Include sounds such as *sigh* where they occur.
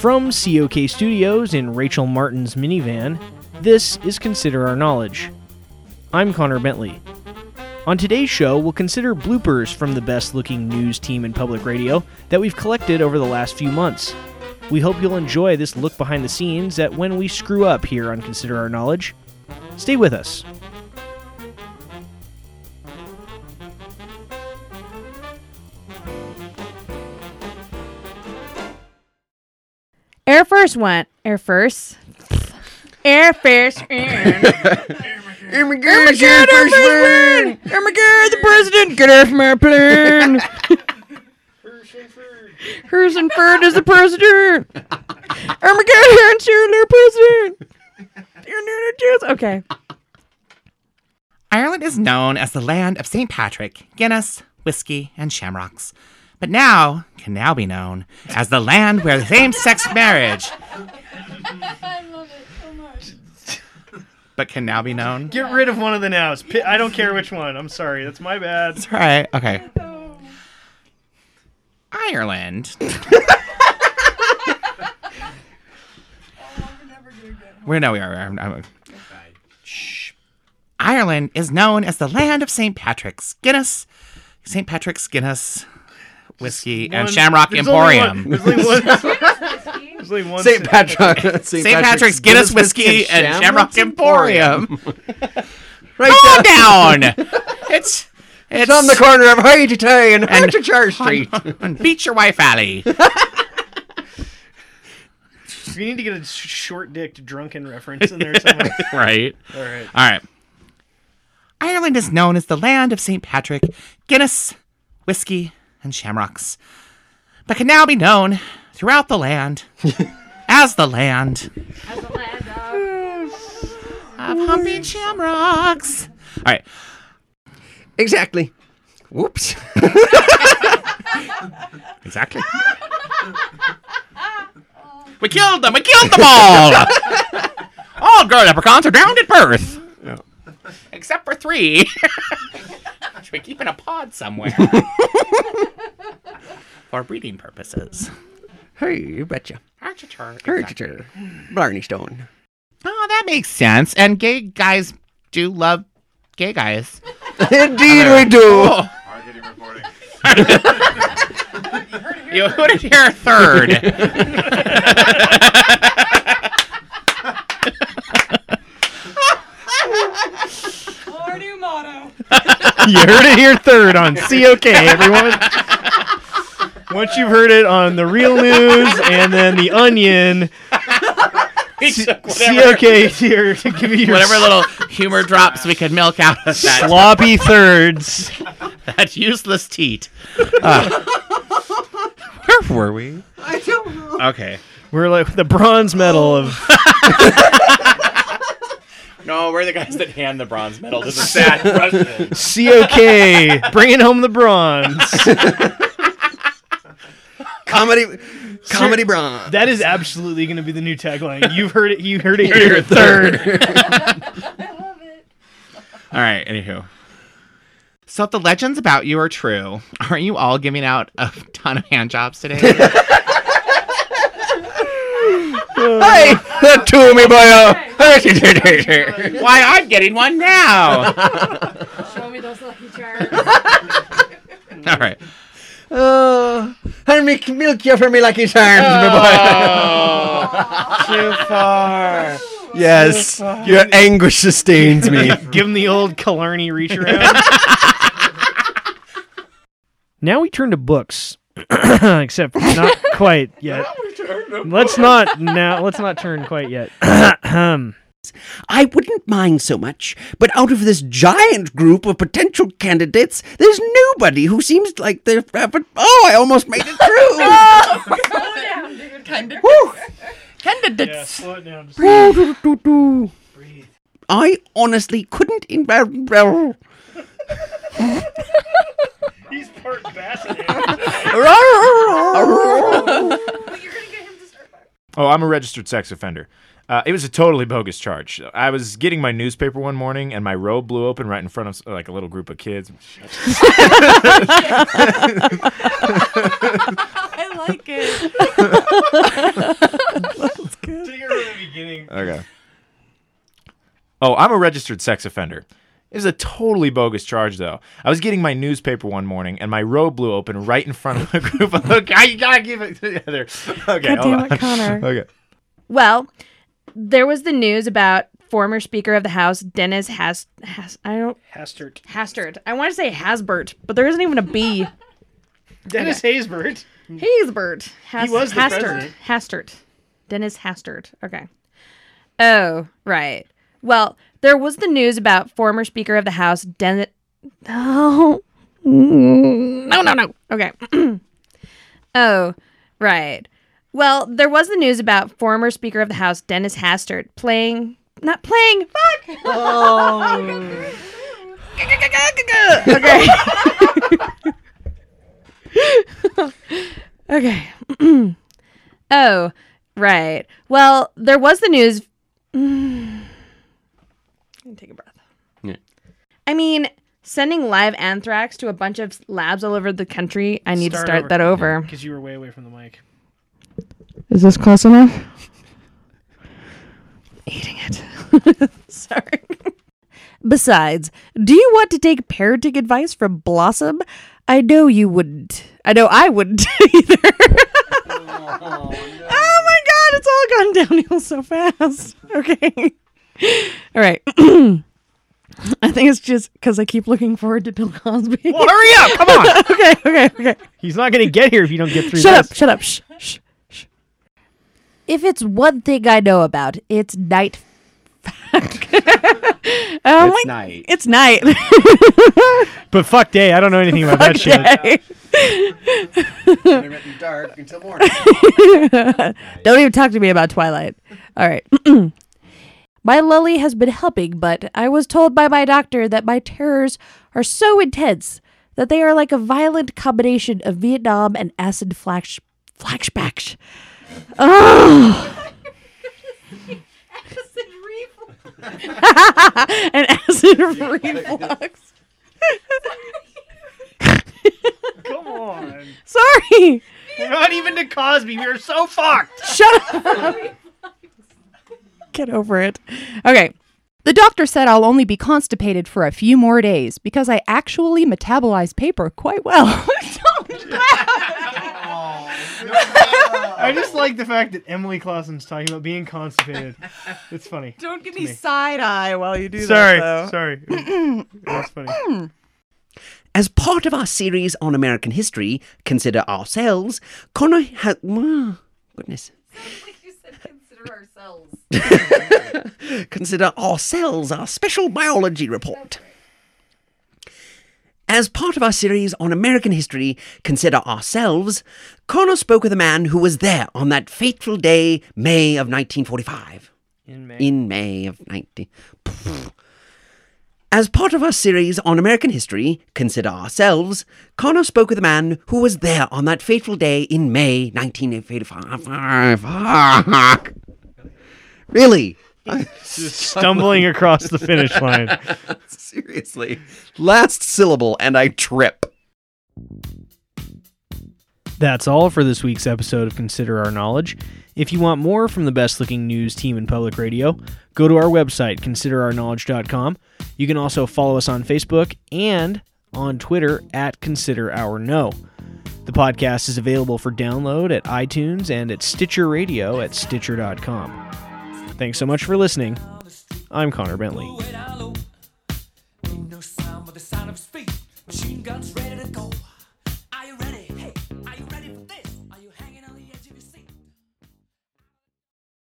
From COK Studios in Rachel Martin's minivan, this is Consider Our Knowledge. I'm Connor Bentley. On today's show, we'll consider bloopers from the best looking news team in public radio that we've collected over the last few months. We hope you'll enjoy this look behind the scenes at when we screw up here on Consider Our Knowledge. Stay with us. Air Force went. Air Force. *laughs* Air Force. Oh my god, Air Force One! Oh my god, the president! Get off my plane! Harrison Ford is the president! Oh my god, Aaron Shirley, president! Okay. Ireland is known as the land of St. Patrick, Guinness, whiskey, and shamrocks. But now can now be known as the land where same-sex marriage. *laughs* I love it so much. But can now be known. Get rid of one of the nows. Pi- I don't care which one. I'm sorry. That's my bad. All right. Okay. Ireland. *laughs* Oh, where no, we are. I'm- I'm- Shh. Ireland is known as the land of St. Patrick's Guinness, St. Patrick's Guinness, whiskey, and Shamrock there's Emporium. Only one. there's only one. St. Patrick. St. Patrick's Guinness whiskey and Shamrock Emporium. *laughs* Right Calm down. It's *laughs* it's It's on the corner of Hyde Tay and And- Church Street. on Beat Your Wife Alley. *laughs* We need to get a short dicked drunken reference in there somewhere. right. All right. All right. Ireland is known as the land of St. Patrick, Guinness, whiskey, and shamrocks, but can now be known throughout the land *laughs* as the land As the land of humping shamrocks. All right. Exactly. Whoops. *laughs* Exactly. we killed them. We killed them all. all girl leprechauns are drowned at birth. Except for three. *laughs* Which we keep in a pod somewhere. For breeding purposes. Hey, you betcha. Archer. Hergiture. Blarney Stone. Oh, that makes sense. And gay guys do love gay guys. *laughs* Indeed we do. Oh. *laughs* You heard it here third. *laughs* You heard it here third on COK, everyone. Once you've heard it on the real news and then the Onion, *laughs* COK here to give you your whatever little humor drops we could milk out of that, sloppy thirds. *laughs* that useless teat. *laughs* Uh, where were we? I don't know. Okay. We're like the bronze medal of No, we're the guys that hand the bronze medal to the sad president. COK, bringing home the bronze. Comedy. Comedy bronze. That is absolutely going to be the new tagline. You've heard it. You heard it *laughs* here third. I love it. All right, anywho. So if the legends about you are true, *laughs* aren't you all giving out a ton of hand jobs today? *laughs* Hey, that to me, boy. Why, I'm getting one now. Show me those lucky charms. All right. Oh, and me milk you for me lucky charms, Oh, *laughs* too far. my boy. Yes, your anguish sustains me. *laughs* Give him the old Killarney reach around. *laughs* now we turn to books, *coughs* except not quite yet. Let's not now. Let's not turn quite yet. *coughs* *coughs* I wouldn't mind so much, but out of this giant group of potential candidates, there's nobody who seems like they're. uh, oh, I almost made it through! *laughs* candidates yeah, slow it down. Breathe. I honestly couldn't. In- *laughs* oh, I'm a registered sex offender. Uh, it was a totally bogus charge. I was getting my newspaper one morning, and my robe blew open right in front of like a little group of kids. *laughs* I like it. That's good. Take it from the beginning. Okay. Oh, I'm a registered sex offender. It was a totally bogus charge, though. I was getting my newspaper one morning, and my robe blew open right in front of a group of. *laughs* Okay, you gotta give it together. Okay, God hold damn on. it, Connor. *laughs* Okay. Well, there was the news about former Speaker of the House Dennis Has Has I don't Hastert. Hastert. I want to say Hasbert, but there isn't even a B. *laughs* Dennis Haysbert. Hasbert. Has- He was the Hastert. president. Hastert. Dennis Hastert. Okay. Oh, right. Well, there was the news about former Speaker of the House Dennis. Oh. *laughs* No, no, no. Okay. *clears throat* oh, right. Well, there was the news about former Speaker of the House Dennis Hastert playing. Not playing. Fuck. Oh. *laughs* *laughs* okay. okay. *clears throat* oh, right. Well, there was the news. Take a breath. Yeah. I mean, sending live anthrax to a bunch of labs all over the country. I need to Start start over. that over. Because you were way away from the mic. Is this close enough? *laughs* Eating it. *laughs* Sorry. Besides, do you want to take parenting advice from Blossom? I know you wouldn't. I know I wouldn't *laughs* either. Oh, oh my god, it's all gone downhill so fast. Okay. *laughs* All right. *clears throat* I think it's just because I keep looking forward to Bill Cosby. Well, hurry up! *laughs* Come on! okay, okay, okay. He's not going to get here if you don't get through Shut this. up, shut up. Shh, shh, shh. If it's one thing I know about, it's night. *laughs* oh my! night. It's night. But fuck day. I don't know anything about that shit. Dark until morning. Don't even talk to me about Twilight. All right. *clears throat* my lully has been helping, but I was told by my doctor that my terrors are so intense that they are like a violent combination of Vietnam and acid flash flashbacks. Oh. acid reflux. An acid reflux. Come on. Sorry. We're not even to Cosby. We are so fucked. Shut up. Get over it. Okay. The doctor said I'll only be constipated for a few more days because I actually metabolize paper quite well. *laughs* I just like the fact that Emily Clausen's talking about being constipated. It's funny. Don't give me side eye while you do that. Sorry. Sorry. *clears throat* That's funny. As part of our series on American history, consider ourselves. Connor has. goodness. Consider ourselves *laughs* Consider ourselves our special biology report. As part of our series on American history, consider ourselves. Connor spoke with a man who was there on that fateful day, May of 1945 In May. in May of 19. As part of our series on American history, Consider Ourselves, Connor spoke with a man who was there on that fateful day in May 1985. Really? *laughs* Just *laughs* stumbling across the finish line. *laughs* Seriously. Last syllable, and I trip. That's all for this week's episode of Consider Our Knowledge. If you want more from the best looking news team in public radio, go to our website, considerourknowledge.com. You can also follow us on Facebook and on Twitter at Consider Our Know. The podcast is available for download at iTunes and at Stitcher Radio at Stitcher.com. Thanks so much for listening. I'm Connor Bentley.